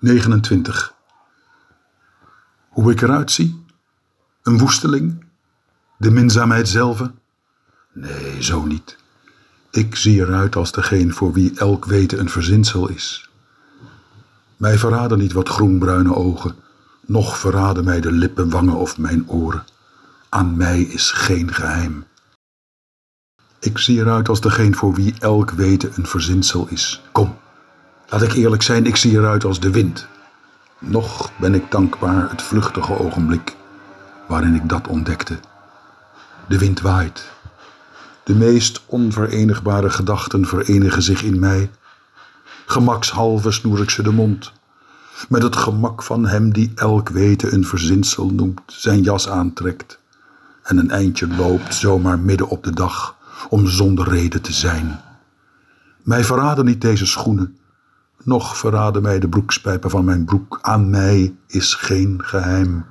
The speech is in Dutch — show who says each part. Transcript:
Speaker 1: 29. Hoe ik eruit zie? Een woesteling? De minzaamheid zelf? Nee, zo niet. Ik zie eruit als degene voor wie elk weten een verzinsel is. Mij verraden niet wat groenbruine ogen, noch verraden mij de lippen, wangen of mijn oren. Aan mij is geen geheim. Ik zie eruit als degene voor wie elk weten een verzinsel is. Kom, laat ik eerlijk zijn, ik zie eruit als de wind. Nog ben ik dankbaar het vluchtige ogenblik waarin ik dat ontdekte. De wind waait. De meest onverenigbare gedachten verenigen zich in mij. Gemakshalve snoer ik ze de mond. Met het gemak van hem die elk weten een verzinsel noemt, zijn jas aantrekt en een eindje loopt zomaar midden op de dag om zonder reden te zijn. Mij verraden niet deze schoenen, noch verraden mij de broekspijpen van mijn broek. Aan mij is geen geheim.